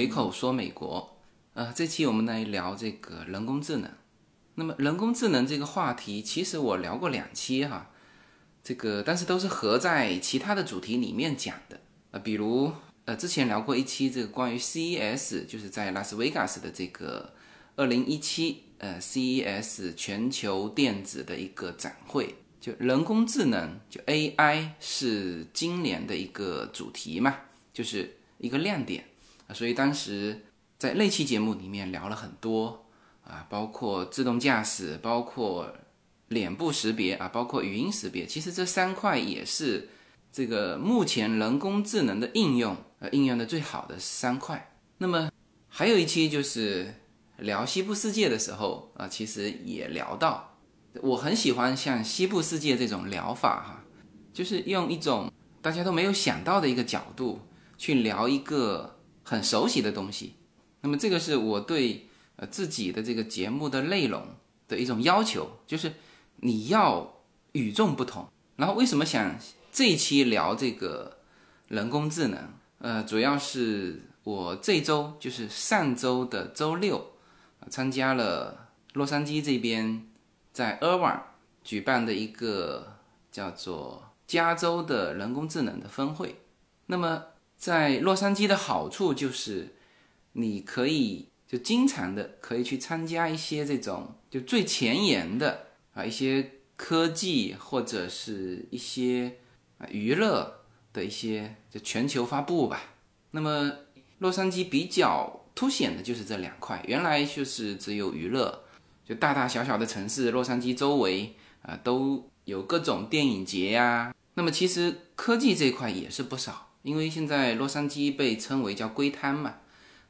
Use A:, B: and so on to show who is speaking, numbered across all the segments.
A: 随口说美国，呃，这期我们来聊这个人工智能。那么人工智能这个话题，其实我聊过两期哈，这个但是都是合在其他的主题里面讲的。呃，比如呃之前聊过一期这个关于 CES，就是在拉斯维加斯的这个二零一七呃 CES 全球电子的一个展会，就人工智能就 AI 是今年的一个主题嘛，就是一个亮点，所以当时在那期节目里面聊了很多。啊，包括自动驾驶，包括脸部识别啊，包括语音识别，其实这三块也是这个目前人工智能的应用呃应用的最好的三块。那么还有一期就是聊西部世界的时候啊，其实也聊到，我很喜欢像西部世界这种疗法哈，就是用一种大家都没有想到的一个角度去聊一个很熟悉的东西。那么这个是我对。呃，自己的这个节目的内容的一种要求，就是你要与众不同。然后为什么想这一期聊这个人工智能？呃，主要是我这周就是上周的周六，参加了洛杉矶这边在 i r v i n 举办的一个叫做加州的人工智能的峰会。那么在洛杉矶的好处就是你可以。就经常的可以去参加一些这种就最前沿的啊一些科技或者是一些啊娱乐的一些就全球发布吧。那么洛杉矶比较凸显的就是这两块，原来就是只有娱乐，就大大小小的城市，洛杉矶周围啊都有各种电影节呀。那么其实科技这块也是不少，因为现在洛杉矶被称为叫硅滩嘛。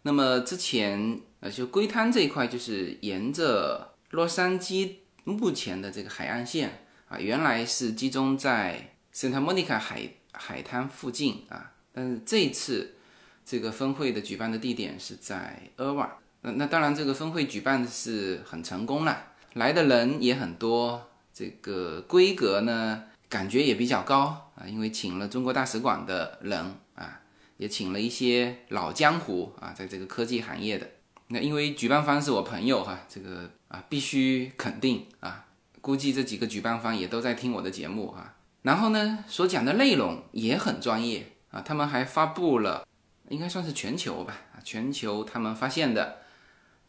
A: 那么之前。呃，就龟滩这一块，就是沿着洛杉矶目前的这个海岸线啊，原来是集中在圣塔莫尼卡海海滩附近啊，但是这次这个峰会的举办的地点是在厄瓦。那那当然，这个峰会举办的是很成功了，来的人也很多，这个规格呢感觉也比较高啊，因为请了中国大使馆的人啊，也请了一些老江湖啊，在这个科技行业的。那因为举办方是我朋友哈，这个啊必须肯定啊，估计这几个举办方也都在听我的节目啊。然后呢，所讲的内容也很专业啊，他们还发布了，应该算是全球吧，全球他们发现的，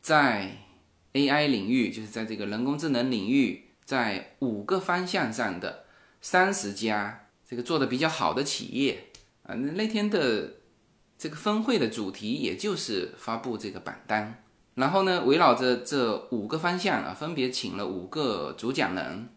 A: 在 AI 领域，就是在这个人工智能领域，在五个方向上的三十家这个做的比较好的企业啊，那那天的。这个峰会的主题也就是发布这个榜单，然后呢，围绕着这五个方向啊，分别请了五个主讲人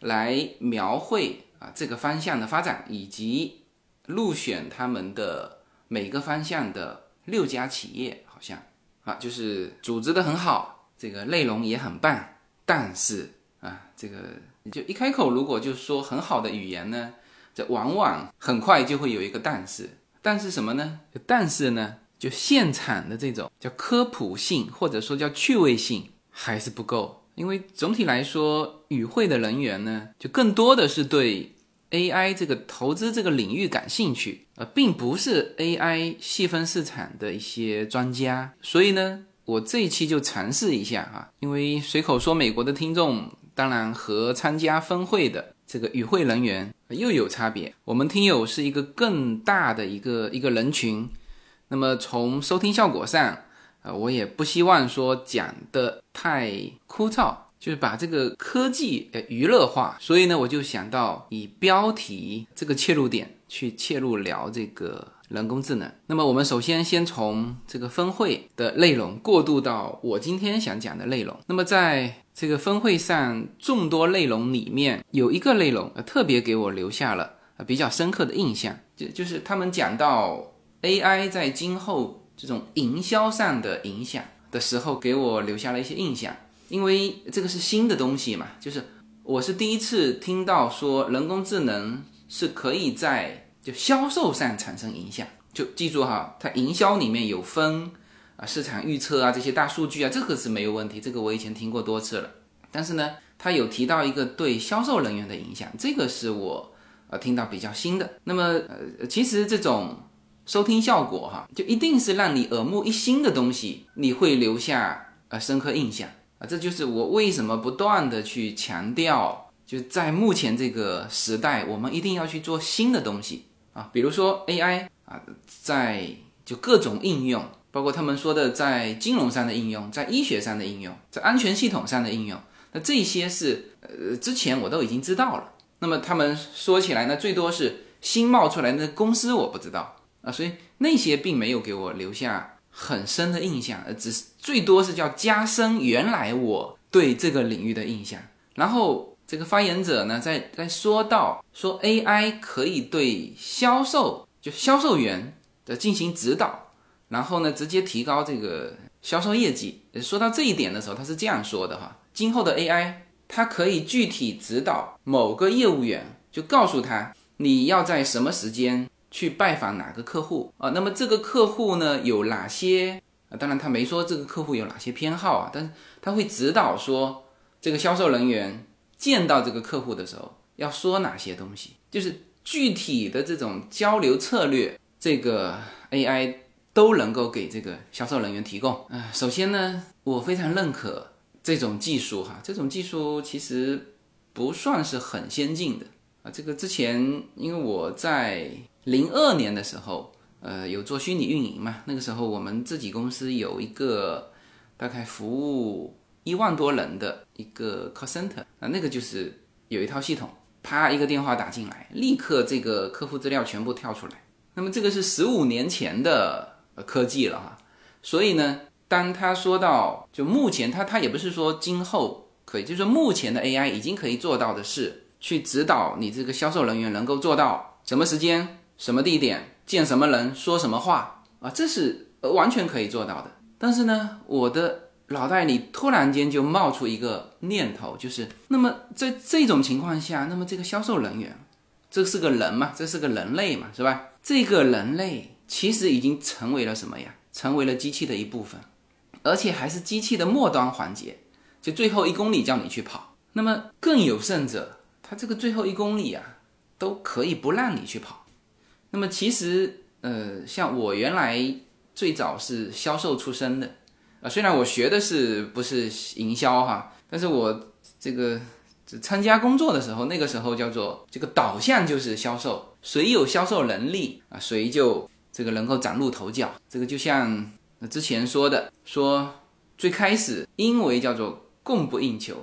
A: 来描绘啊这个方向的发展，以及入选他们的每个方向的六家企业，好像啊，就是组织的很好，这个内容也很棒，但是啊，这个就一开口如果就说很好的语言呢，这往往很快就会有一个但是。但是什么呢？但是呢，就现场的这种叫科普性，或者说叫趣味性还是不够。因为总体来说，与会的人员呢，就更多的是对 AI 这个投资这个领域感兴趣，呃，并不是 AI 细分市场的一些专家。所以呢，我这一期就尝试一下哈，因为随口说美国的听众，当然和参加峰会的。这个与会人员又有差别。我们听友是一个更大的一个一个人群，那么从收听效果上，呃，我也不希望说讲的太枯燥，就是把这个科技呃娱乐化。所以呢，我就想到以标题这个切入点去切入聊这个人工智能。那么我们首先先从这个峰会的内容过渡到我今天想讲的内容。那么在这个峰会上众多内容里面有一个内容，呃，特别给我留下了比较深刻的印象，就就是他们讲到 AI 在今后这种营销上的影响的时候，给我留下了一些印象。因为这个是新的东西嘛，就是我是第一次听到说人工智能是可以在就销售上产生影响。就记住哈，它营销里面有分。啊，市场预测啊，这些大数据啊，这个是没有问题，这个我以前听过多次了。但是呢，它有提到一个对销售人员的影响，这个是我呃听到比较新的。那么呃，其实这种收听效果哈，就一定是让你耳目一新的东西，你会留下呃深刻印象啊。这就是我为什么不断的去强调，就在目前这个时代，我们一定要去做新的东西啊，比如说 AI 啊，在就各种应用。包括他们说的在金融上的应用，在医学上的应用，在安全系统上的应用，那这些是呃之前我都已经知道了。那么他们说起来呢，最多是新冒出来的公司我不知道啊，所以那些并没有给我留下很深的印象，呃，只是最多是叫加深原来我对这个领域的印象。然后这个发言者呢，在在说到说 AI 可以对销售就销售员的进行指导。然后呢，直接提高这个销售业绩。说到这一点的时候，他是这样说的哈：今后的 AI，它可以具体指导某个业务员，就告诉他你要在什么时间去拜访哪个客户啊。那么这个客户呢，有哪些？当然他没说这个客户有哪些偏好啊，但是他会指导说，这个销售人员见到这个客户的时候要说哪些东西，就是具体的这种交流策略，这个 AI。都能够给这个销售人员提供。啊，首先呢，我非常认可这种技术哈，这种技术其实不算是很先进的啊。这个之前因为我在零二年的时候，呃，有做虚拟运营嘛，那个时候我们自己公司有一个大概服务一万多人的一个 call center 啊，那个就是有一套系统，啪一个电话打进来，立刻这个客户资料全部跳出来。那么这个是十五年前的。科技了哈，所以呢，当他说到就目前他他也不是说今后可以，就是说目前的 AI 已经可以做到的是去指导你这个销售人员能够做到什么时间、什么地点见什么人、说什么话啊，这是完全可以做到的。但是呢，我的脑袋里突然间就冒出一个念头，就是那么在这种情况下，那么这个销售人员，这是个人嘛，这是个人类嘛，是吧？这个人类。其实已经成为了什么呀？成为了机器的一部分，而且还是机器的末端环节，就最后一公里叫你去跑。那么更有甚者，他这个最后一公里啊，都可以不让你去跑。那么其实，呃，像我原来最早是销售出身的，虽然我学的是不是营销哈，但是我这个参加工作的时候，那个时候叫做这个导向就是销售，谁有销售能力啊，谁就。这个能够崭露头角，这个就像之前说的，说最开始因为叫做供不应求，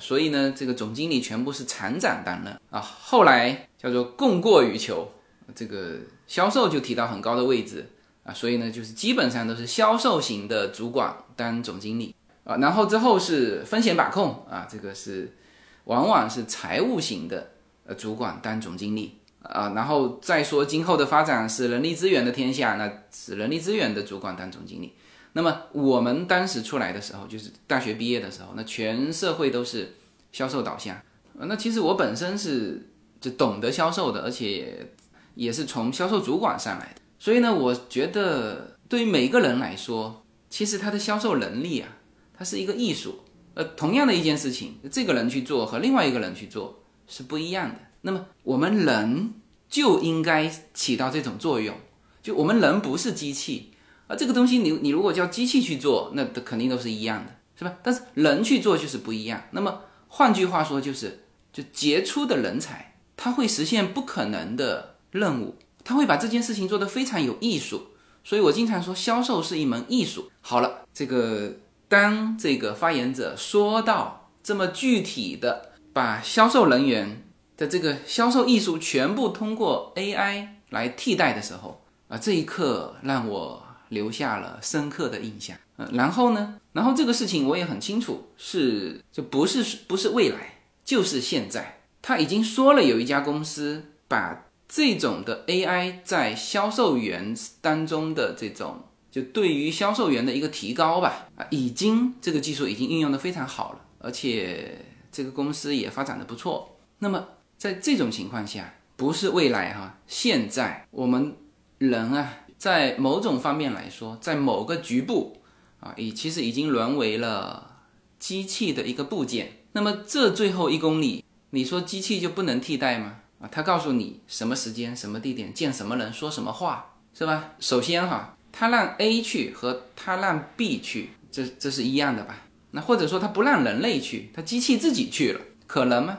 A: 所以呢，这个总经理全部是厂长担任啊。后来叫做供过于求，这个销售就提到很高的位置啊，所以呢，就是基本上都是销售型的主管当总经理啊。然后之后是风险把控啊，这个是往往是财务型的呃主管当总经理。啊，然后再说今后的发展是人力资源的天下，那是人力资源的主管当总经理。那么我们当时出来的时候，就是大学毕业的时候，那全社会都是销售导向。那其实我本身是就懂得销售的，而且也是从销售主管上来的。所以呢，我觉得对于每个人来说，其实他的销售能力啊，它是一个艺术。呃，同样的一件事情，这个人去做和另外一个人去做是不一样的。那么我们人就应该起到这种作用，就我们人不是机器啊，这个东西你你如果叫机器去做，那肯定都是一样的，是吧？但是人去做就是不一样。那么换句话说就是，就杰出的人才他会实现不可能的任务，他会把这件事情做得非常有艺术。所以我经常说销售是一门艺术。好了，这个当这个发言者说到这么具体的把销售人员。的这个销售艺术全部通过 AI 来替代的时候啊，这一刻让我留下了深刻的印象。嗯，然后呢，然后这个事情我也很清楚，是就不是不是未来，就是现在。他已经说了，有一家公司把这种的 AI 在销售员当中的这种，就对于销售员的一个提高吧，啊，已经这个技术已经运用的非常好了，而且这个公司也发展的不错。那么。在这种情况下，不是未来哈，现在我们人啊，在某种方面来说，在某个局部啊，已其实已经沦为了机器的一个部件。那么这最后一公里，你说机器就不能替代吗？啊，他告诉你什么时间、什么地点见什么人、说什么话，是吧？首先哈，他让 A 去和他让 B 去，这这是一样的吧？那或者说他不让人类去，他机器自己去了，可能吗？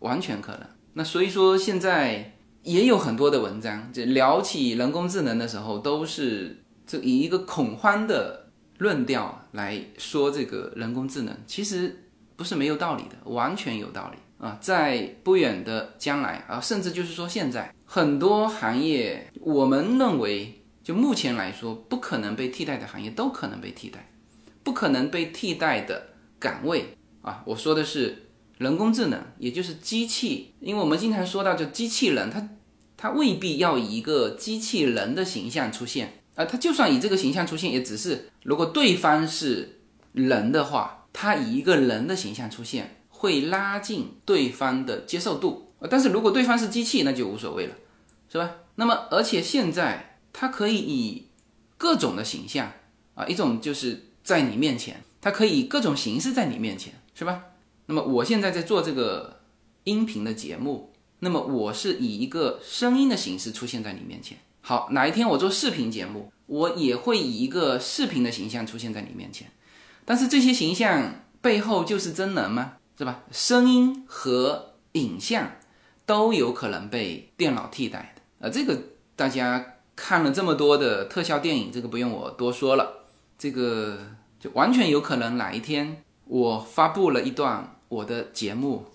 A: 完全可能。那所以说现在也有很多的文章，就聊起人工智能的时候，都是这以一个恐慌的论调来说这个人工智能，其实不是没有道理的，完全有道理。啊，在不远的将来啊，甚至就是说现在很多行业，我们认为就目前来说不可能被替代的行业都可能被替代，不可能被替代的岗位啊，我说的是人工智能，也就是机器，因为我们经常说到就机器人，它它未必要以一个机器人的形象出现啊，它就算以这个形象出现，也只是如果对方是人的话，它以一个人的形象出现。会拉近对方的接受度，但是如果对方是机器，那就无所谓了，是吧？那么，而且现在它可以以各种的形象啊，一种就是在你面前，它可以以各种形式在你面前，是吧？那么我现在在做这个音频的节目，那么我是以一个声音的形式出现在你面前。好，哪一天我做视频节目，我也会以一个视频的形象出现在你面前。但是这些形象背后就是真人吗？是吧？声音和影像都有可能被电脑替代的啊！这个大家看了这么多的特效电影，这个不用我多说了。这个就完全有可能哪一天我发布了一段我的节目，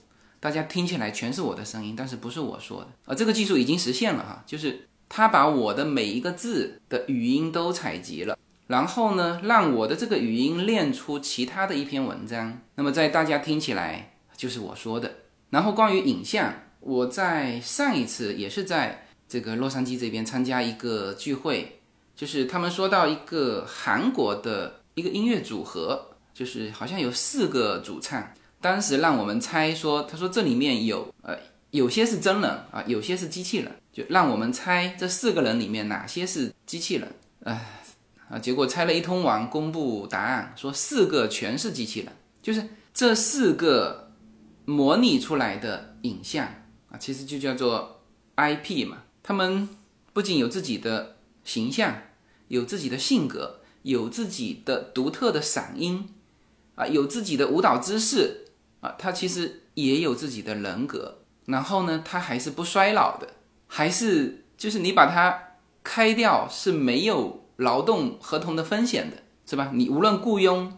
A: 大家听起来全是我的声音，但是不是我说的啊？这个技术已经实现了哈，就是他把我的每一个字的语音都采集了。然后呢，让我的这个语音练出其他的一篇文章，那么在大家听起来就是我说的。然后关于影像，我在上一次也是在这个洛杉矶这边参加一个聚会，就是他们说到一个韩国的一个音乐组合，就是好像有四个主唱，当时让我们猜说，他说这里面有呃有些是真人啊，有些是机器人，就让我们猜这四个人里面哪些是机器人，哎。啊！结果猜了一通完，公布答案，说四个全是机器人，就是这四个模拟出来的影像啊，其实就叫做 IP 嘛。他们不仅有自己的形象，有自己的性格，有自己的独特的嗓音啊，有自己的舞蹈姿势啊，他其实也有自己的人格。然后呢，他还是不衰老的，还是就是你把它开掉是没有。劳动合同的风险的是吧？你无论雇佣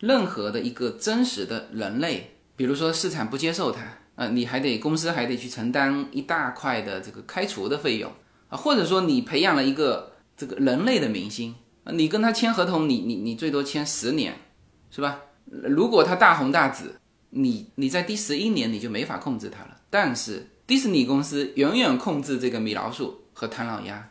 A: 任何的一个真实的人类，比如说市场不接受他，啊，你还得公司还得去承担一大块的这个开除的费用啊，或者说你培养了一个这个人类的明星啊，你跟他签合同，你你你最多签十年，是吧？如果他大红大紫，你你在第十一年你就没法控制他了。但是迪士尼公司远远控制这个米老鼠和唐老鸭。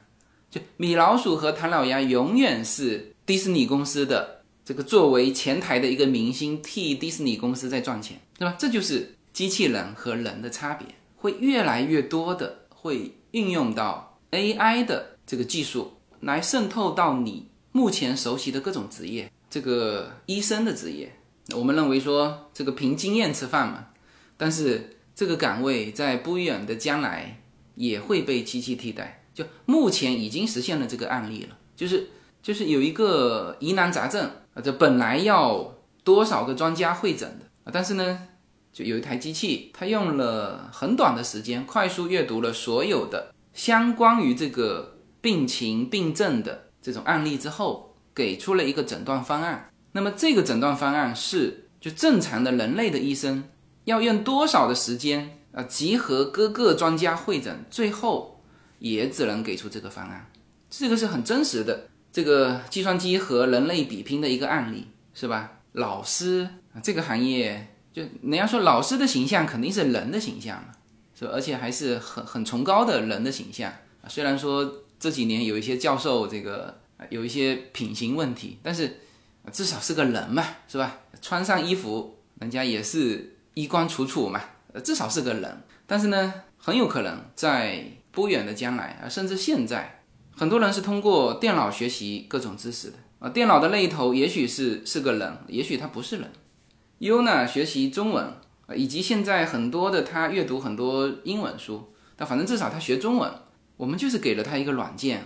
A: 就米老鼠和唐老鸭永远是迪士尼公司的这个作为前台的一个明星，替迪士尼公司在赚钱，对吧？这就是机器人和人的差别，会越来越多的会运用到 AI 的这个技术来渗透到你目前熟悉的各种职业，这个医生的职业，我们认为说这个凭经验吃饭嘛，但是这个岗位在不远的将来也会被机器替代。就目前已经实现了这个案例了，就是就是有一个疑难杂症啊，这本来要多少个专家会诊的啊，但是呢，就有一台机器，它用了很短的时间，快速阅读了所有的相关于这个病情病症的这种案例之后，给出了一个诊断方案。那么这个诊断方案是，就正常的人类的医生要用多少的时间啊，集合各个专家会诊，最后。也只能给出这个方案，这个是很真实的，这个计算机和人类比拼的一个案例，是吧？老师啊这个行业，就人家说老师的形象肯定是人的形象嘛，是吧？而且还是很很崇高的人的形象啊。虽然说这几年有一些教授这个有一些品行问题，但是至少是个人嘛，是吧？穿上衣服，人家也是衣冠楚楚嘛，至少是个人。但是呢，很有可能在不远的将来啊，甚至现在，很多人是通过电脑学习各种知识的啊。电脑的那一头也许是是个人，也许他不是人。优呢学习中文，以及现在很多的他阅读很多英文书，但反正至少他学中文，我们就是给了他一个软件，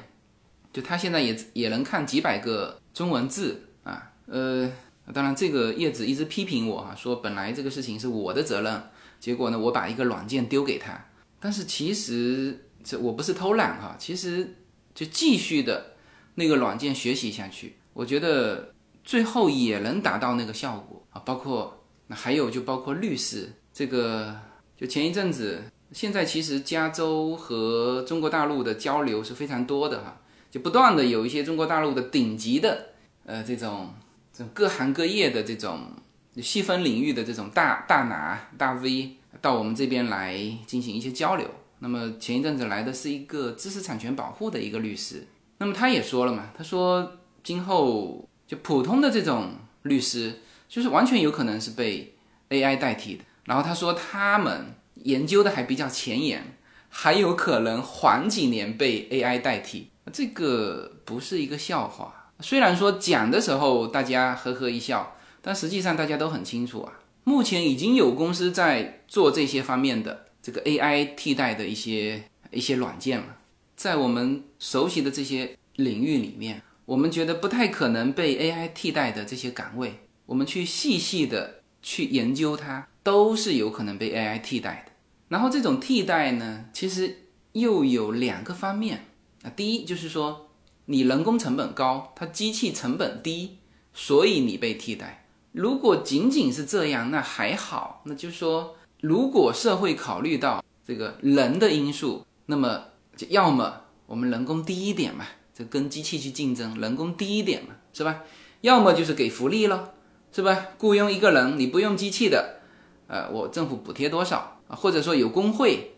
A: 就他现在也也能看几百个中文字啊，呃，当然这个叶子一直批评我哈，说本来这个事情是我的责任，结果呢我把一个软件丢给他，但是其实这我不是偷懒哈，其实就继续的那个软件学习下去，我觉得最后也能达到那个效果啊，包括那还有就包括律师这个，就前一阵子。现在其实加州和中国大陆的交流是非常多的哈，就不断的有一些中国大陆的顶级的呃这种这种各行各业的这种细分领域的这种大大拿大 V 到我们这边来进行一些交流。那么前一阵子来的是一个知识产权保护的一个律师，那么他也说了嘛，他说今后就普通的这种律师就是完全有可能是被 AI 代替的。然后他说他们。研究的还比较前沿，还有可能缓几年被 AI 代替，这个不是一个笑话。虽然说讲的时候大家呵呵一笑，但实际上大家都很清楚啊。目前已经有公司在做这些方面的这个 AI 替代的一些一些软件了，在我们熟悉的这些领域里面，我们觉得不太可能被 AI 替代的这些岗位，我们去细细的去研究它，都是有可能被 AI 替代的。然后这种替代呢，其实又有两个方面啊。第一就是说，你人工成本高，它机器成本低，所以你被替代。如果仅仅是这样，那还好。那就是说，如果社会考虑到这个人的因素，那么就要么我们人工低一点嘛，就跟机器去竞争，人工低一点嘛，是吧？要么就是给福利了，是吧？雇佣一个人，你不用机器的，呃，我政府补贴多少？啊，或者说有工会，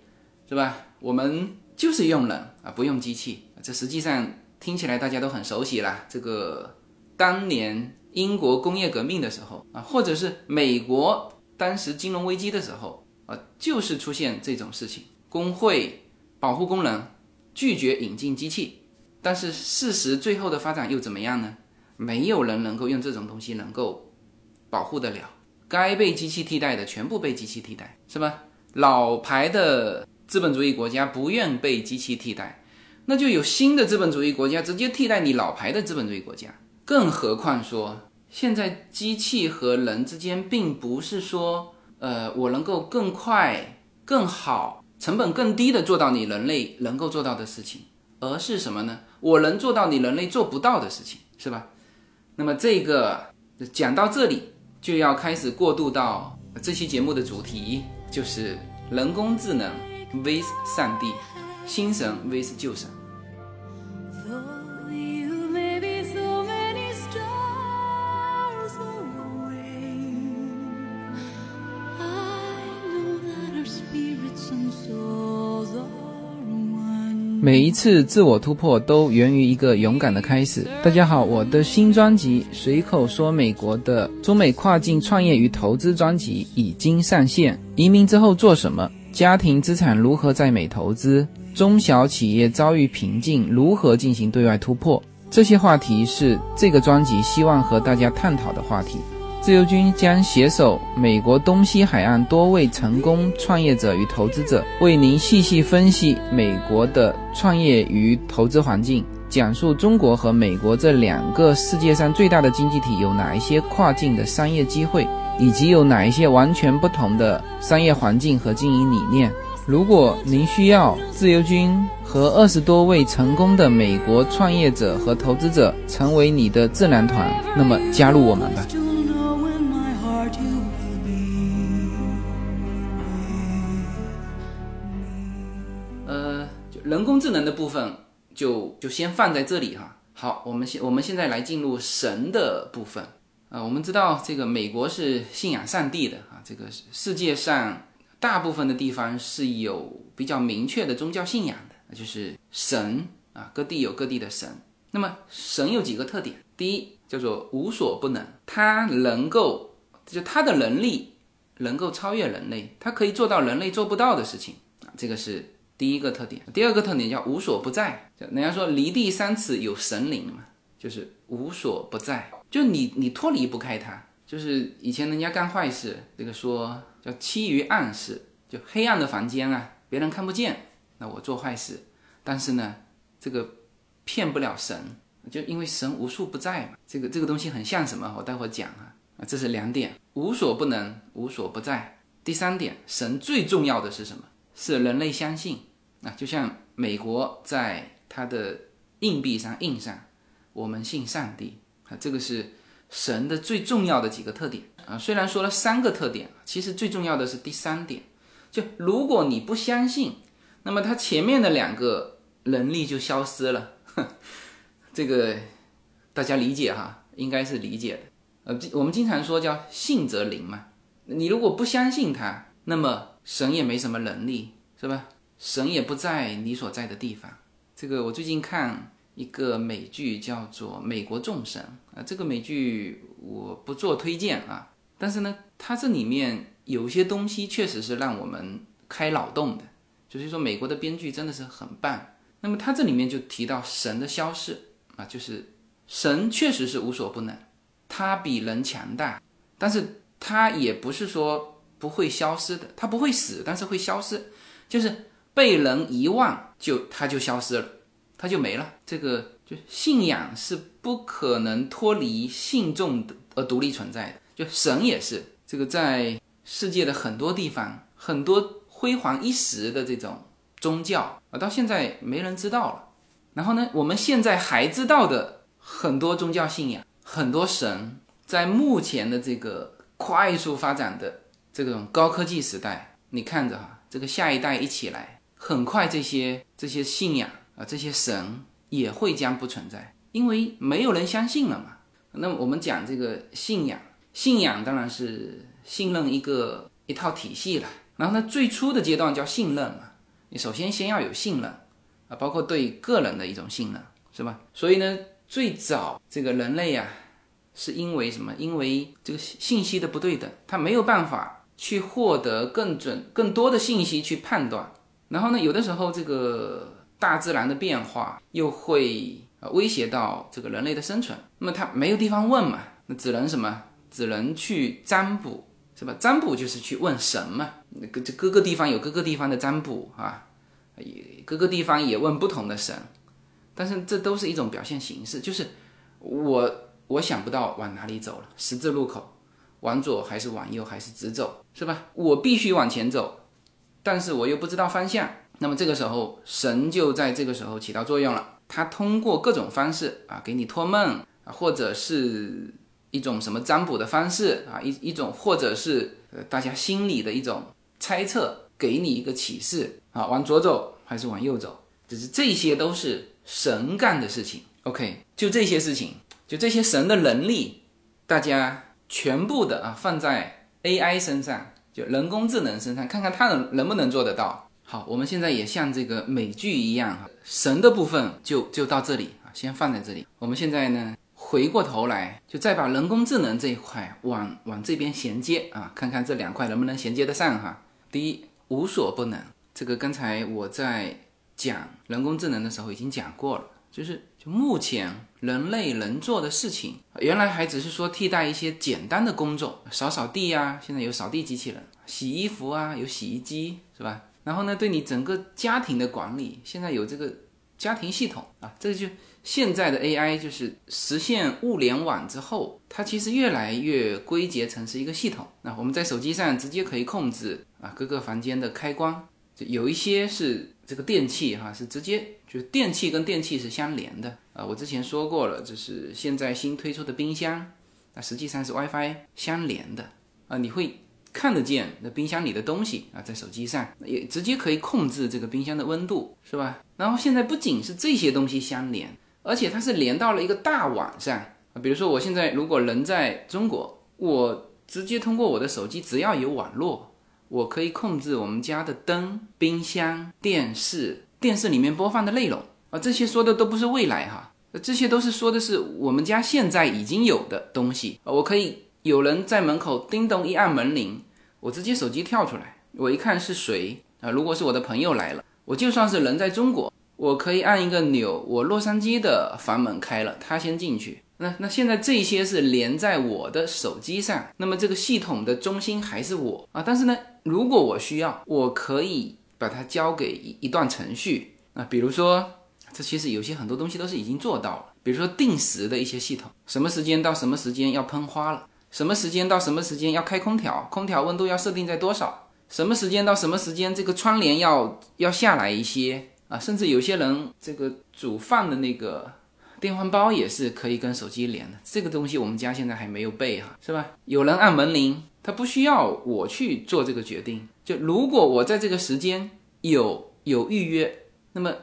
A: 是吧？我们就是用人啊，不用机器。这实际上听起来大家都很熟悉了。这个当年英国工业革命的时候啊，或者是美国当时金融危机的时候啊，就是出现这种事情。工会保护工人，拒绝引进机器。但是事实最后的发展又怎么样呢？没有人能够用这种东西能够保护得了。该被机器替代的全部被机器替代，是吧？老牌的资本主义国家不愿被机器替代，那就有新的资本主义国家直接替代你老牌的资本主义国家。更何况说，现在机器和人之间并不是说，呃，我能够更快、更好、成本更低的做到你人类能够做到的事情，而是什么呢？我能做到你人类做不到的事情，是吧？那么这个讲到这里，就要开始过渡到这期节目的主题。就是人工智能 vs 上帝，新神 vs 旧神。每一次自我突破都源于一个勇敢的开始。大家好，我的新专辑《随口说美国》的中美跨境创业与投资专辑已经上线。移民之后做什么？家庭资产如何在美投资？中小企业遭遇瓶颈，如何进行对外突破？这些话题是这个专辑希望和大家探讨的话题。自由军将携手美国东西海岸多位成功创业者与投资者，为您细细分析美国的创业与投资环境，讲述中国和美国这两个世界上最大的经济体有哪一些跨境的商业机会，以及有哪一些完全不同的商业环境和经营理念。如果您需要自由军和二十多位成功的美国创业者和投资者成为你的智囊团，那么加入我们吧。就就先放在这里哈。好，我们现我们现在来进入神的部分啊。我们知道这个美国是信仰上帝的啊。这个世界上大部分的地方是有比较明确的宗教信仰的，就是神啊，各地有各地的神。那么神有几个特点？第一叫做无所不能，他能够就他的能力能够超越人类，他可以做到人类做不到的事情啊。这个是。第一个特点，第二个特点叫无所不在。人家说离地三尺有神灵嘛，就是无所不在，就你你脱离不开它。就是以前人家干坏事，这个说叫欺于暗室，就黑暗的房间啊，别人看不见，那我做坏事。但是呢，这个骗不了神，就因为神无处不在嘛。这个这个东西很像什么？我待会讲啊啊，这是两点，无所不能，无所不在。第三点，神最重要的是什么？是人类相信啊，就像美国在它的硬币上印上“我们信上帝”啊，这个是神的最重要的几个特点啊。虽然说了三个特点，其实最重要的是第三点。就如果你不相信，那么它前面的两个能力就消失了。这个大家理解哈，应该是理解的。呃，我们经常说叫信则灵嘛。你如果不相信他，那么神也没什么能力，是吧？神也不在你所在的地方。这个我最近看一个美剧，叫做《美国众神》啊。这个美剧我不做推荐啊，但是呢，它这里面有些东西确实是让我们开脑洞的。就是说，美国的编剧真的是很棒。那么它这里面就提到神的消逝啊，就是神确实是无所不能，他比人强大，但是。它也不是说不会消失的，它不会死，但是会消失，就是被人遗忘，就它就消失了，它就没了。这个就信仰是不可能脱离信众的而独立存在的，就神也是。这个在世界的很多地方，很多辉煌一时的这种宗教啊，到现在没人知道了。然后呢，我们现在还知道的很多宗教信仰，很多神，在目前的这个。快速发展的这种高科技时代，你看着哈，这个下一代一起来，很快这些这些信仰啊，这些神也会将不存在，因为没有人相信了嘛。那我们讲这个信仰，信仰当然是信任一个一套体系了。然后呢，最初的阶段叫信任嘛，你首先先要有信任啊，包括对个人的一种信任，是吧？所以呢，最早这个人类呀。是因为什么？因为这个信息的不对等，他没有办法去获得更准、更多的信息去判断。然后呢，有的时候这个大自然的变化又会威胁到这个人类的生存。那么他没有地方问嘛，那只能什么？只能去占卜，是吧？占卜就是去问神嘛。那个这各个地方有各个地方的占卜啊，也各个地方也问不同的神。但是这都是一种表现形式，就是我。我想不到往哪里走了，十字路口，往左还是往右还是直走，是吧？我必须往前走，但是我又不知道方向。那么这个时候，神就在这个时候起到作用了。他通过各种方式啊，给你托梦啊，或者是一种什么占卜的方式啊，一一种或者是呃大家心里的一种猜测，给你一个启示啊，往左走还是往右走，只是这些都是神干的事情。OK，就这些事情。就这些神的能力，大家全部的啊放在 AI 身上，就人工智能身上，看看它能能不能做得到。好，我们现在也像这个美剧一样，神的部分就就到这里啊，先放在这里。我们现在呢，回过头来，就再把人工智能这一块往往这边衔接啊，看看这两块能不能衔接得上哈。第一，无所不能，这个刚才我在讲人工智能的时候已经讲过了，就是就目前。人类能做的事情，原来还只是说替代一些简单的工作，扫扫地呀，现在有扫地机器人；洗衣服啊，有洗衣机，是吧？然后呢，对你整个家庭的管理，现在有这个家庭系统啊，这就现在的 AI 就是实现物联网之后，它其实越来越归结成是一个系统。那我们在手机上直接可以控制啊各个房间的开关，就有一些是这个电器哈，是直接就是电器跟电器是相连的。啊，我之前说过了，就是现在新推出的冰箱，那实际上是 WiFi 相连的啊，你会看得见那冰箱里的东西啊，在手机上也直接可以控制这个冰箱的温度，是吧？然后现在不仅是这些东西相连，而且它是连到了一个大网上啊，比如说我现在如果人在中国，我直接通过我的手机，只要有网络，我可以控制我们家的灯、冰箱、电视，电视里面播放的内容。啊，这些说的都不是未来哈，这些都是说的是我们家现在已经有的东西。我可以有人在门口叮咚一按门铃，我直接手机跳出来，我一看是谁啊？如果是我的朋友来了，我就算是人在中国，我可以按一个钮，我洛杉矶的房门开了，他先进去。那那现在这些是连在我的手机上，那么这个系统的中心还是我啊？但是呢，如果我需要，我可以把它交给一一段程序啊，比如说。这其实有些很多东西都是已经做到了，比如说定时的一些系统，什么时间到什么时间要喷花了，什么时间到什么时间要开空调，空调温度要设定在多少，什么时间到什么时间这个窗帘要要下来一些啊，甚至有些人这个煮饭的那个电饭煲也是可以跟手机连的，这个东西我们家现在还没有备哈，是吧？有人按门铃，他不需要我去做这个决定，就如果我在这个时间有有预约，那么。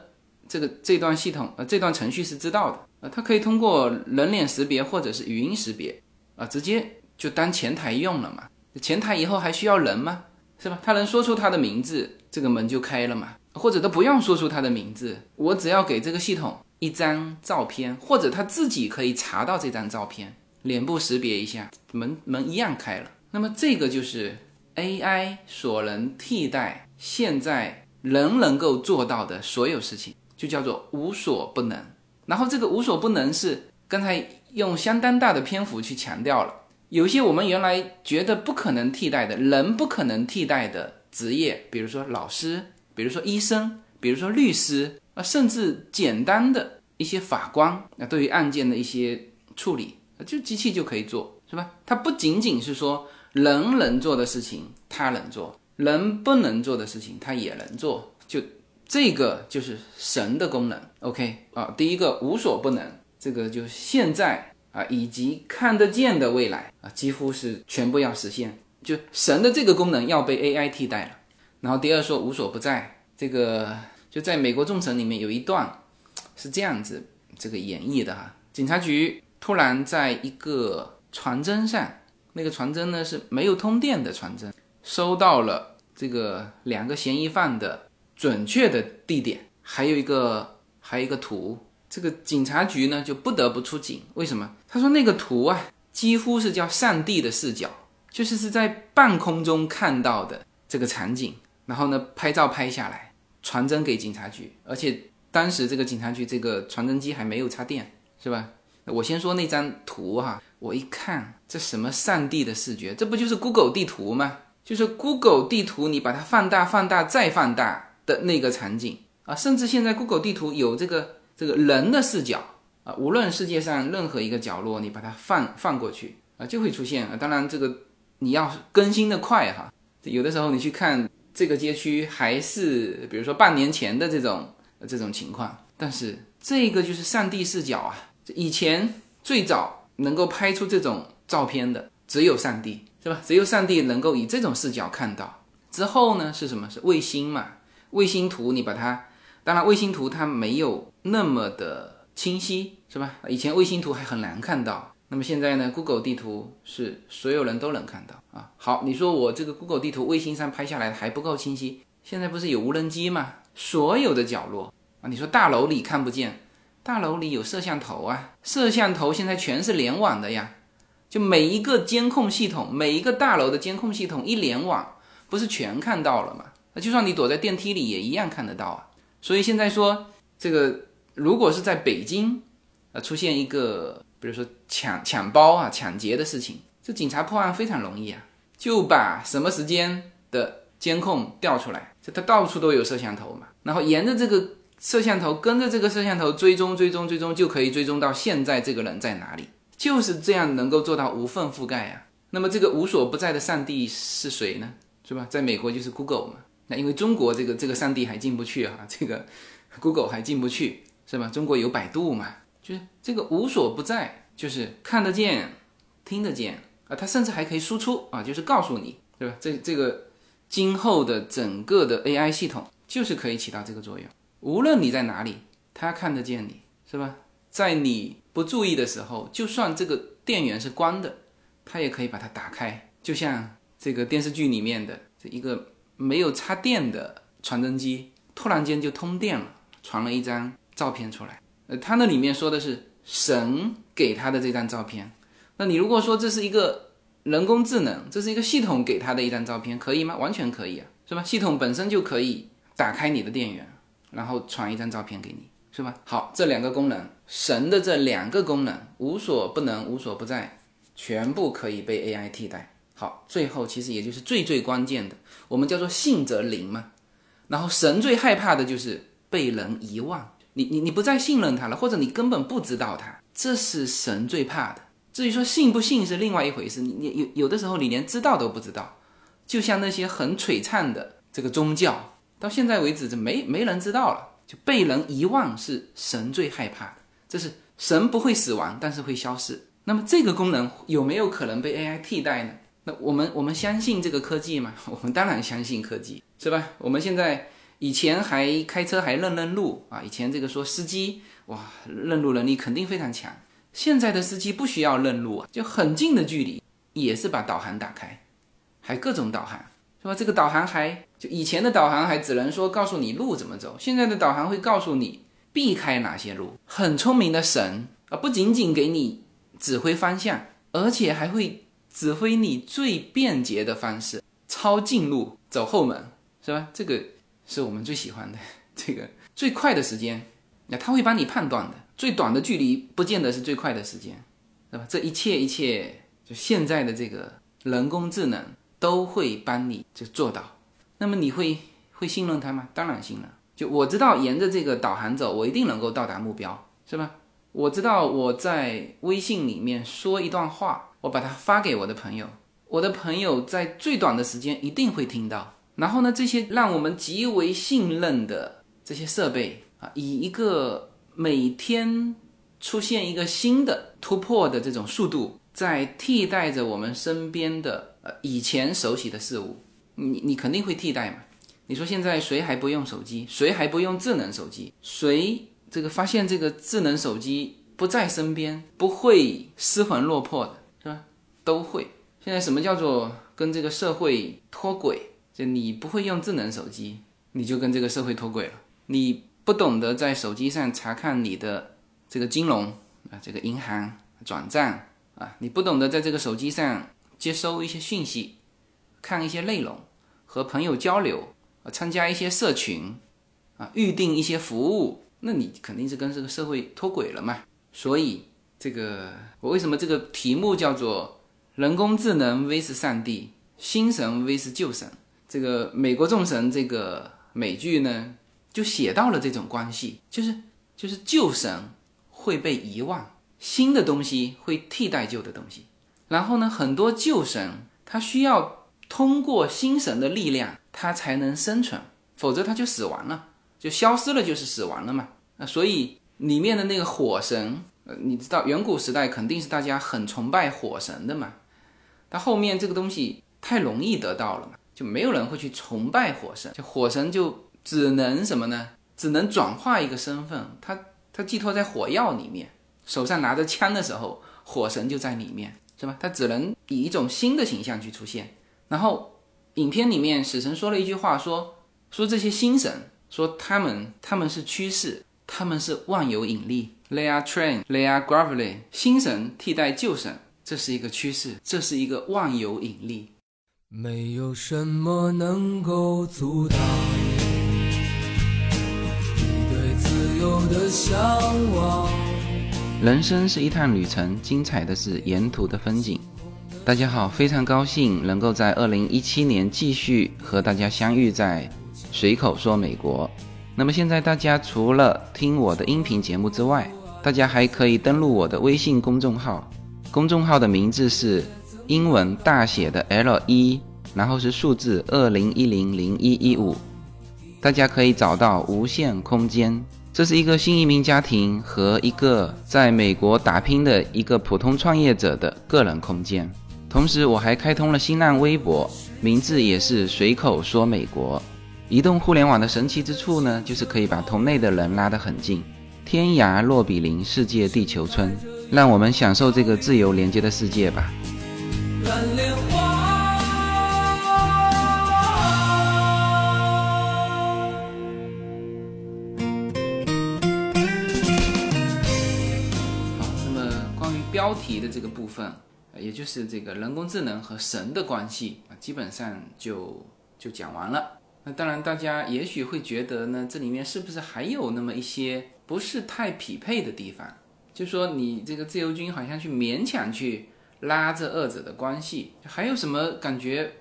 A: 这个这段系统呃，这段程序是知道的呃，它可以通过人脸识别或者是语音识别啊，直接就当前台用了嘛。前台以后还需要人吗？是吧？他能说出他的名字，这个门就开了嘛。或者都不用说出他的名字，我只要给这个系统一张照片，或者他自己可以查到这张照片，脸部识别一下，门门一样开了。那么这个就是 AI 所能替代现在人能够做到的所有事情。就叫做无所不能，然后这个无所不能是刚才用相当大的篇幅去强调了，有些我们原来觉得不可能替代的人不可能替代的职业，比如说老师，比如说医生，比如说律师啊，甚至简单的一些法官，那对于案件的一些处理，就机器就可以做，是吧？它不仅仅是说人能做的事情它能做，人不能做的事情它也能做，就。这个就是神的功能，OK 啊，第一个无所不能，这个就现在啊，以及看得见的未来啊，几乎是全部要实现，就神的这个功能要被 AI 替代了。然后第二说无所不在，这个就在美国众神里面有一段是这样子这个演绎的哈，警察局突然在一个传真上，那个传真呢是没有通电的传真，收到了这个两个嫌疑犯的。准确的地点，还有一个还有一个图，这个警察局呢就不得不出警。为什么？他说那个图啊，几乎是叫上帝的视角，就是是在半空中看到的这个场景，然后呢拍照拍下来，传真给警察局，而且当时这个警察局这个传真机还没有插电，是吧？我先说那张图哈，我一看这什么上帝的视觉，这不就是 Google 地图吗？就是 Google 地图，你把它放大、放大再放大。的那个场景啊，甚至现在 Google 地图有这个这个人的视角啊，无论世界上任何一个角落，你把它放放过去啊，就会出现啊。当然，这个你要更新的快哈，有的时候你去看这个街区还是比如说半年前的这种这种情况，但是这个就是上帝视角啊。以前最早能够拍出这种照片的只有上帝，是吧？只有上帝能够以这种视角看到。之后呢是什么？是卫星嘛？卫星图，你把它，当然卫星图它没有那么的清晰，是吧？以前卫星图还很难看到，那么现在呢？Google 地图是所有人都能看到啊。好，你说我这个 Google 地图卫星上拍下来的还不够清晰，现在不是有无人机吗？所有的角落啊，你说大楼里看不见，大楼里有摄像头啊，摄像头现在全是联网的呀，就每一个监控系统，每一个大楼的监控系统一联网，不是全看到了吗？那就算你躲在电梯里也一样看得到啊！所以现在说这个，如果是在北京，呃，出现一个比如说抢抢包啊、抢劫的事情，这警察破案非常容易啊，就把什么时间的监控调出来，这他到处都有摄像头嘛，然后沿着这个摄像头，跟着这个摄像头追踪、追踪、追踪，就可以追踪到现在这个人在哪里，就是这样能够做到无缝覆盖啊。那么这个无所不在的上帝是谁呢？是吧？在美国就是 Google 嘛。那因为中国这个这个上帝还进不去啊，这个 Google 还进不去，是吧？中国有百度嘛，就是这个无所不在，就是看得见、听得见啊，它甚至还可以输出啊，就是告诉你，对吧？这这个今后的整个的 AI 系统就是可以起到这个作用，无论你在哪里，它看得见你，是吧？在你不注意的时候，就算这个电源是关的，它也可以把它打开，就像这个电视剧里面的这一个。没有插电的传真机突然间就通电了，传了一张照片出来。呃，它那里面说的是神给他的这张照片。那你如果说这是一个人工智能，这是一个系统给他的一张照片，可以吗？完全可以啊，是吧？系统本身就可以打开你的电源，然后传一张照片给你，是吧？好，这两个功能，神的这两个功能无所不能、无所不在，全部可以被 AI 替代。好，最后其实也就是最最关键的，我们叫做信则灵嘛。然后神最害怕的就是被人遗忘。你你你不再信任他了，或者你根本不知道它，这是神最怕的。至于说信不信是另外一回事，你你有有的时候你连知道都不知道，就像那些很璀璨的这个宗教，到现在为止，这没没人知道了，就被人遗忘，是神最害怕的。这是神不会死亡，但是会消失。那么这个功能有没有可能被 AI 替代呢？那我们我们相信这个科技吗？我们当然相信科技，是吧？我们现在以前还开车还认认路啊，以前这个说司机哇认路能力肯定非常强。现在的司机不需要认路啊，就很近的距离也是把导航打开，还各种导航，是吧？这个导航还就以前的导航还只能说告诉你路怎么走，现在的导航会告诉你避开哪些路，很聪明的神啊，不仅仅给你指挥方向，而且还会指挥你最便捷的方式，抄近路走后门，是吧？这个是我们最喜欢的，这个最快的时间，那他会帮你判断的。最短的距离不见得是最快的时间，对吧？这一切一切，就现在的这个人工智能都会帮你就做到。那么你会会信任它吗？当然信任。就我知道沿着这个导航走，我一定能够到达目标，是吧？我知道我在微信里面说一段话，我把它发给我的朋友，我的朋友在最短的时间一定会听到。然后呢，这些让我们极为信任的这些设备啊，以一个。每天出现一个新的突破的这种速度，在替代着我们身边的呃以前熟悉的事物，你你肯定会替代嘛？你说现在谁还不用手机？谁还不用智能手机？谁这个发现这个智能手机不在身边不会失魂落魄的，是吧？都会。现在什么叫做跟这个社会脱轨？就你不会用智能手机，你就跟这个社会脱轨了。你。不懂得在手机上查看你的这个金融啊，这个银行转账啊，你不懂得在这个手机上接收一些讯息，看一些内容，和朋友交流啊，参加一些社群啊，预定一些服务，那你肯定是跟这个社会脱轨了嘛。所以这个我为什么这个题目叫做人工智能 vs 上帝，新神 vs 旧神？这个美国众神这个美剧呢？就写到了这种关系，就是就是旧神会被遗忘，新的东西会替代旧的东西。然后呢，很多旧神它需要通过新神的力量，它才能生存，否则它就死亡了，就消失了，就是死亡了嘛。那所以里面的那个火神，呃，你知道远古时代肯定是大家很崇拜火神的嘛。但后面这个东西太容易得到了嘛，就没有人会去崇拜火神，就火神就。只能什么呢？只能转化一个身份，他他寄托在火药里面，手上拿着枪的时候，火神就在里面，是吧？他只能以一种新的形象去出现。然后影片里面，死神说了一句话，说说这些新神，说他们他们是趋势，他们是万有引力，They are trend, they are gravity。新神替代旧神，这是一个趋势，这是一个万有引力。没有什么能够阻挡。人生是一趟旅程，精彩的是沿途的风景。大家好，非常高兴能够在二零一七年继续和大家相遇在随口说美国。那么现在大家除了听我的音频节目之外，大家还可以登录我的微信公众号，公众号的名字是英文大写的 L 一，然后是数字二零一零零一一五，大家可以找到无限空间。这是一个新移民家庭和一个在美国打拼的一个普通创业者的个人空间。同时，我还开通了新浪微博，名字也是随口说美国。移动互联网的神奇之处呢，就是可以把同类的人拉得很近，天涯若比邻，世界地球村。让我们享受这个自由连接的世界吧。蓝莲花标题的这个部分，也就是这个人工智能和神的关系啊，基本上就就讲完了。那当然，大家也许会觉得呢，这里面是不是还有那么一些不是太匹配的地方？就说你这个自由军好像去勉强去拉这二者的关系，还有什么感觉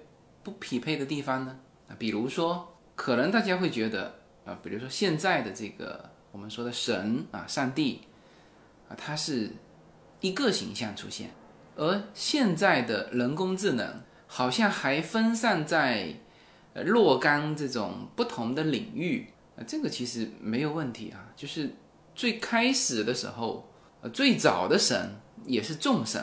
A: 不匹配的地方呢？啊，比如说，可能大家会觉得啊，比如说现在的这个。我们说的神啊，上帝啊，它是一个形象出现，而现在的人工智能好像还分散在若干这种不同的领域。啊，这个其实没有问题啊，就是最开始的时候，呃，最早的神也是众神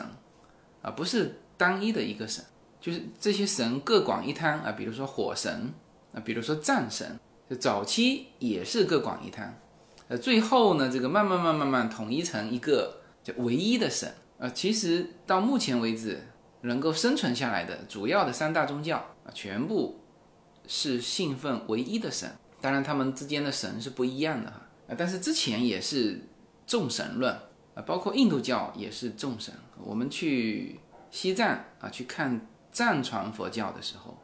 A: 啊，不是单一的一个神，就是这些神各广一摊啊，比如说火神啊，比如说战神。就早期也是各广一摊，呃，最后呢，这个慢慢慢慢慢统一成一个就唯一的神。呃，其实到目前为止，能够生存下来的主要的三大宗教啊，全部是信奉唯一的神。当然，他们之间的神是不一样的哈。啊，但是之前也是众神论啊，包括印度教也是众神。我们去西藏啊，去看藏传佛教的时候，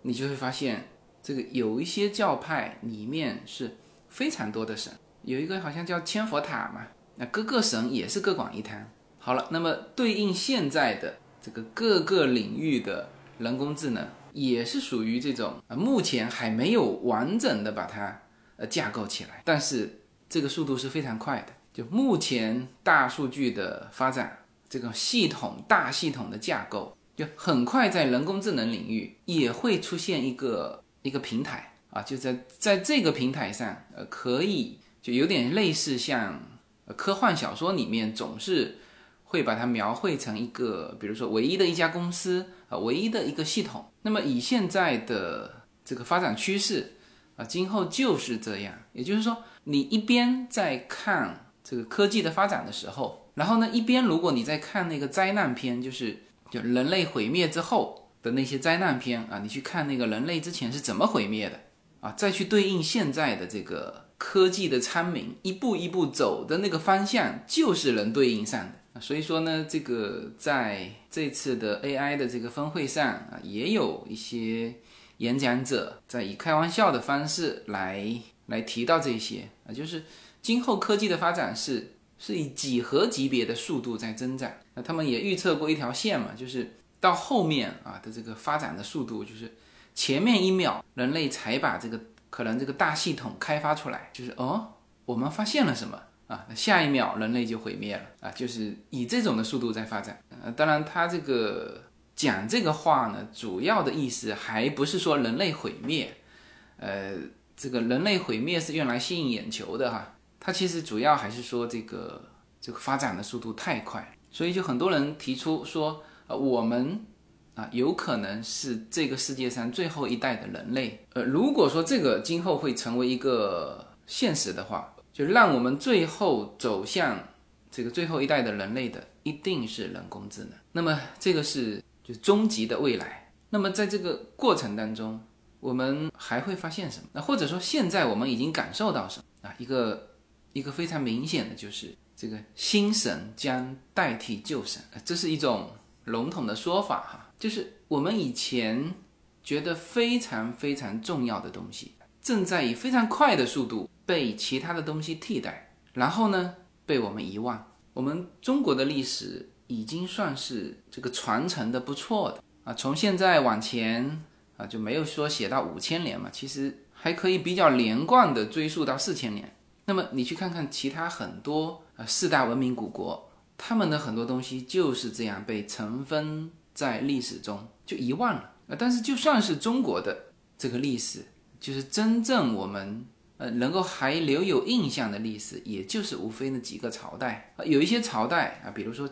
A: 你就会发现。这个有一些教派里面是非常多的神，有一个好像叫千佛塔嘛，那各个省也是各管一摊。好了，那么对应现在的这个各个领域的人工智能，也是属于这种啊，目前还没有完整的把它呃架构起来，但是这个速度是非常快的。就目前大数据的发展，这种系统大系统的架构，就很快在人工智能领域也会出现一个。一个平台啊，就在在这个平台上，呃，可以就有点类似像科幻小说里面总是会把它描绘成一个，比如说唯一的一家公司啊，唯一的一个系统。那么以现在的这个发展趋势啊，今后就是这样。也就是说，你一边在看这个科技的发展的时候，然后呢，一边如果你在看那个灾难片，就是就人类毁灭之后。的那些灾难片啊，你去看那个人类之前是怎么毁灭的啊，再去对应现在的这个科技的昌明，一步一步走的那个方向就是能对应上的。所以说呢，这个在这次的 AI 的这个峰会上啊，也有一些演讲者在以开玩笑的方式来来提到这些啊，就是今后科技的发展是是以几何级别的速度在增长。那他们也预测过一条线嘛，就是。到后面啊的这个发展的速度，就是前面一秒人类才把这个可能这个大系统开发出来，就是哦，我们发现了什么啊？那下一秒人类就毁灭了啊，就是以这种的速度在发展。呃，当然他这个讲这个话呢，主要的意思还不是说人类毁灭，呃，这个人类毁灭是用来吸引眼球的哈。他其实主要还是说这个这个发展的速度太快，所以就很多人提出说。呃我们啊，有可能是这个世界上最后一代的人类。呃，如果说这个今后会成为一个现实的话，就让我们最后走向这个最后一代的人类的，一定是人工智能。那么这个是就终极的未来。那么在这个过程当中，我们还会发现什么？那或者说现在我们已经感受到什么啊？一个一个非常明显的就是这个新神将代替旧神，这是一种。笼统的说法哈，就是我们以前觉得非常非常重要的东西，正在以非常快的速度被其他的东西替代，然后呢被我们遗忘。我们中国的历史已经算是这个传承的不错的啊，从现在往前啊就没有说写到五千年嘛，其实还可以比较连贯的追溯到四千年。那么你去看看其他很多啊四大文明古国。他们的很多东西就是这样被尘封在历史中，就遗忘了。啊，但是就算是中国的这个历史，就是真正我们呃能够还留有印象的历史，也就是无非那几个朝代啊，有一些朝代啊，比如说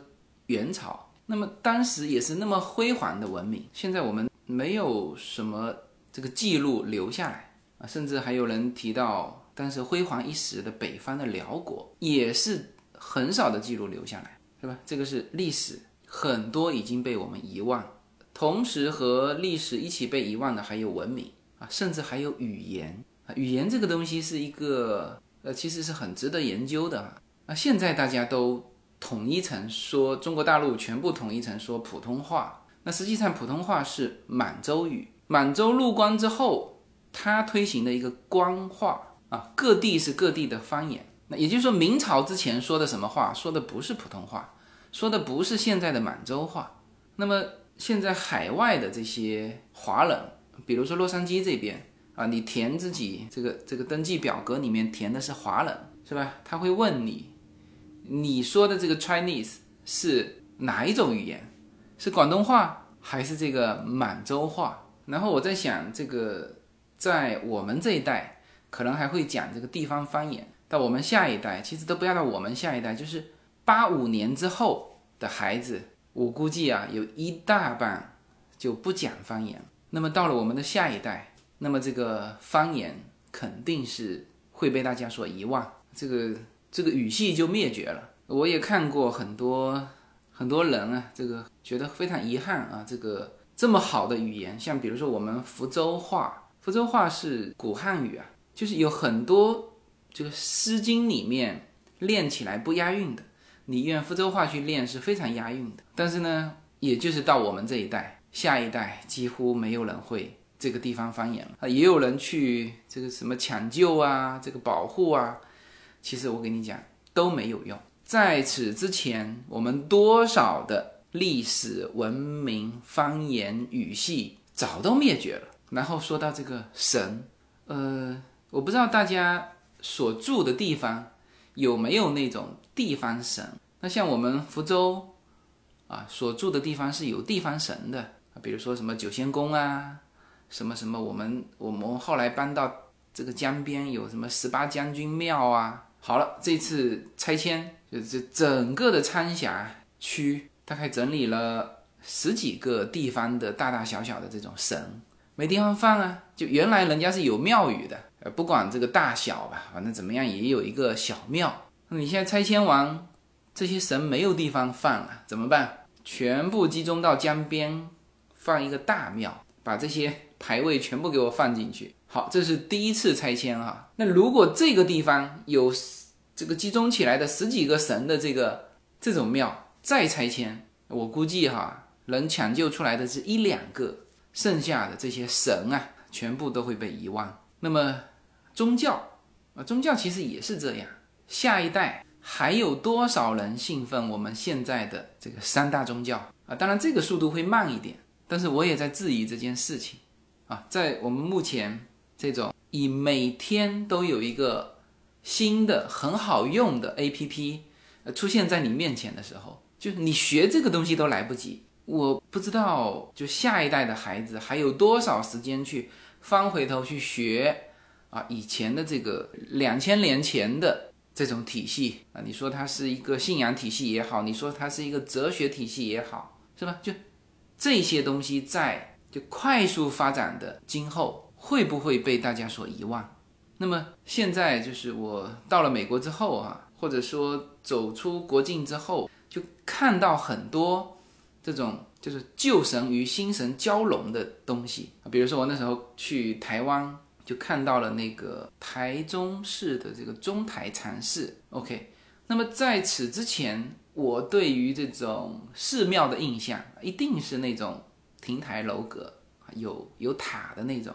A: 元朝，那么当时也是那么辉煌的文明，现在我们没有什么这个记录留下来啊，甚至还有人提到当时辉煌一时的北方的辽国，也是很少的记录留下来。是吧？这个是历史，很多已经被我们遗忘。同时和历史一起被遗忘的还有文明啊，甚至还有语言啊。语言这个东西是一个呃，其实是很值得研究的啊。那现在大家都统一成说中国大陆全部统一成说普通话，那实际上普通话是满洲语。满洲入关之后，它推行的一个官话啊，各地是各地的方言。那也就是说，明朝之前说的什么话，说的不是普通话，说的不是现在的满洲话。那么现在海外的这些华人，比如说洛杉矶这边啊，你填自己这个这个登记表格里面填的是华人，是吧？他会问你，你说的这个 Chinese 是哪一种语言？是广东话还是这个满洲话？然后我在想，这个在我们这一代可能还会讲这个地方方言，到我们下一代，其实都不要到我们下一代，就是八五年之后的孩子，我估计啊，有一大半就不讲方言。那么到了我们的下一代，那么这个方言肯定是会被大家所遗忘，这个这个语系就灭绝了。我也看过很多很多人啊，这个觉得非常遗憾啊，这个这么好的语言，像比如说我们福州话，福州话是古汉语啊，就是有很多这个《诗经》里面练起来不押韵的，你用福州话去练是非常押韵的。但是呢，也就是到我们这一代。下一代几乎没有人会这个地方方言了啊，也有人去这个什么抢救啊，这个保护啊，其实我跟你讲都没有用。在此之前，我们多少的历史文明方言语系早都灭绝了。然后说到这个神，呃，我不知道大家所住的地方有没有那种地方神。那像我们福州啊，所住的地方是有地方神的。比如说什么九仙宫啊，什么什么，我们我们后来搬到这个江边，有什么十八将军庙啊。好了，这次拆迁，就这整个的三峡区，大概整理了十几个地方的大大小小的这种神，没地方放啊。就原来人家是有庙宇的，呃，不管这个大小吧，反正怎么样也有一个小庙。那你现在拆迁完，这些神没有地方放了，怎么办？全部集中到江边。放一个大庙，把这些牌位全部给我放进去。好，这是第一次拆迁哈。那如果这个地方有这个集中起来的十几个神的这个这种庙再拆迁，我估计哈能抢救出来的是一两个，剩下的这些神啊，全部都会被遗忘。那么宗教啊，宗教其实也是这样。下一代还有多少人信奉我们现在的这个三大宗教啊？当然这个速度会慢一点。但是我也在质疑这件事情，啊，在我们目前这种以每天都有一个新的很好用的 A P P 出现在你面前的时候，就是你学这个东西都来不及。我不知道，就下一代的孩子还有多少时间去翻回头去学啊以前的这个两千年前的这种体系啊？你说它是一个信仰体系也好，你说它是一个哲学体系也好，是吧？就。这些东西在就快速发展的今后会不会被大家所遗忘？那么现在就是我到了美国之后啊，或者说走出国境之后，就看到很多这种就是旧神与新神交融的东西。比如说我那时候去台湾，就看到了那个台中市的这个中台禅寺。OK，那么在此之前。我对于这种寺庙的印象，一定是那种亭台楼阁，有有塔的那种。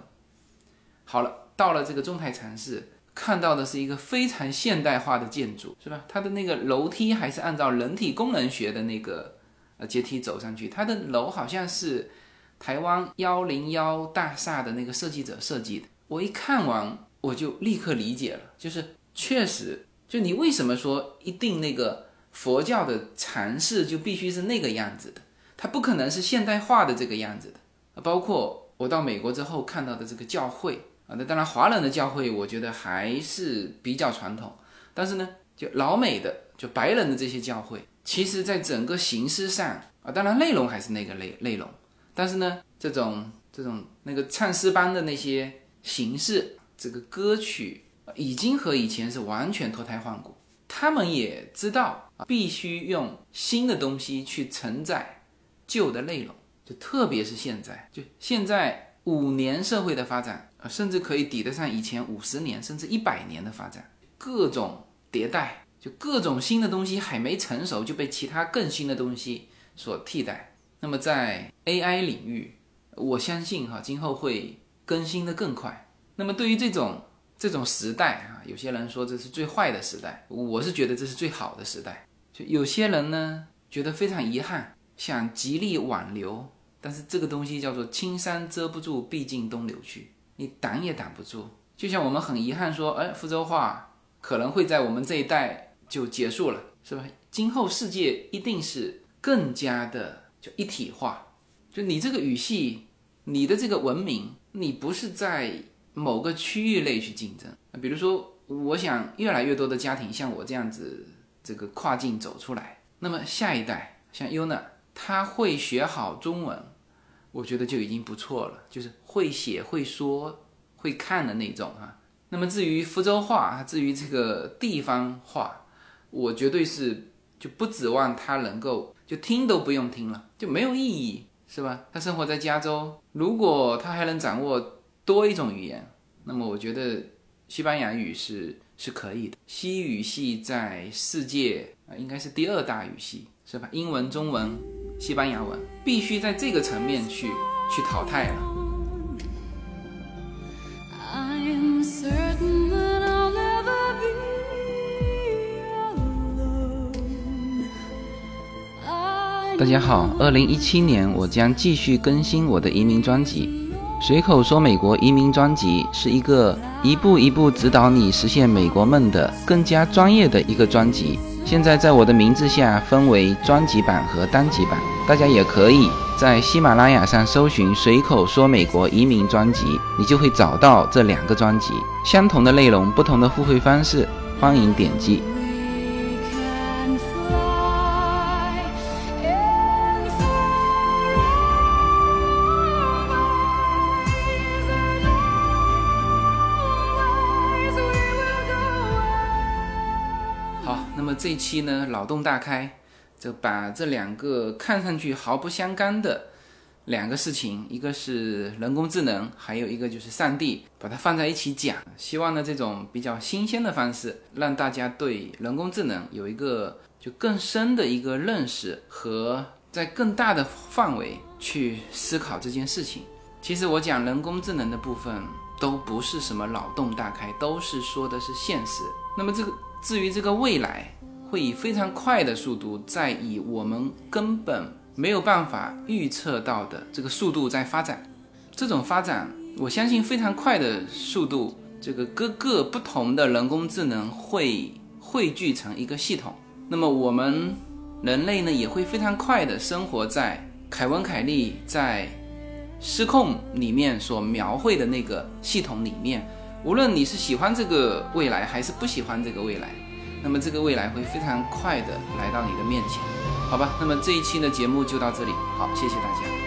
A: 好了，到了这个中台禅寺，看到的是一个非常现代化的建筑，是吧？它的那个楼梯还是按照人体功能学的那个呃阶梯走上去，它的楼好像是台湾幺零幺大厦的那个设计者设计的。我一看完，我就立刻理解了，就是确实，就你为什么说一定那个。佛教的禅寺就必须是那个样子的，它不可能是现代化的这个样子的。包括我到美国之后看到的这个教会啊，那当然华人的教会我觉得还是比较传统，但是呢，就老美的就白人的这些教会，其实在整个形式上啊，当然内容还是那个内内容，但是呢，这种这种那个唱诗班的那些形式，这个歌曲已经和以前是完全脱胎换骨。他们也知道啊，必须用新的东西去承载旧的内容，就特别是现在，就现在五年社会的发展啊，甚至可以抵得上以前五十年甚至一百年的发展，各种迭代，就各种新的东西还没成熟就被其他更新的东西所替代。那么在 AI 领域，我相信哈，今后会更新的更快。那么对于这种。这种时代啊，有些人说这是最坏的时代，我是觉得这是最好的时代。就有些人呢，觉得非常遗憾，想极力挽留，但是这个东西叫做青山遮不住，毕竟东流去，你挡也挡不住。就像我们很遗憾说，哎，福州话可能会在我们这一代就结束了，是吧？今后世界一定是更加的就一体化，就你这个语系，你的这个文明，你不是在某个区域内去竞争。比如说，我想越来越多的家庭像我这样子，这个跨境走出来，那么下一代像 Yuna，他会学好中文，我觉得就已经不错了，就是会写、会说、会看的那种哈。那么至于福州话，至于这个地方话，我绝对是就不指望他能够就听都不用听了，就没有意义，是吧？他生活在加州，如果他还能掌握多一种语言，那么我觉得西班牙语是是可以的。西语系在世界啊应该是第二大语系，是吧？英文、中文、西班牙文必须在这个层面去去淘汰了。大家好，二零一七年我将继续更新我的移民专辑。随口说美国移民专辑是一个一步一步指导你实现美国梦的更加专业的一个专辑。现在在我的名字下分为专辑版和单集版，大家也可以在喜马拉雅上搜寻“随口说美国移民专辑”，你就会找到这两个专辑。相同的内容，不同的付费方式，欢迎点击。一期呢，脑洞大开，就把这两个看上去毫不相干的两个事情，一个是人工智能，还有一个就是上帝，把它放在一起讲。希望呢，这种比较新鲜的方式，让大家对人工智能有一个就更深的一个认识和在更大的范围去思考这件事情。其实我讲人工智能的部分都不是什么脑洞大开，都是说的是现实。那么这个至于这个未来。会以非常快的速度，在以我们根本没有办法预测到的这个速度在发展。这种发展，我相信非常快的速度，这个各个不同的人工智能会汇聚成一个系统。那么我们人类呢，也会非常快的生活在凯文·凯利在《失控》里面所描绘的那个系统里面。无论你是喜欢这个未来，还是不喜欢这个未来。那么这个未来会非常快的来到你的面前，好吧？那么这一期的节目就到这里，好，谢谢大家。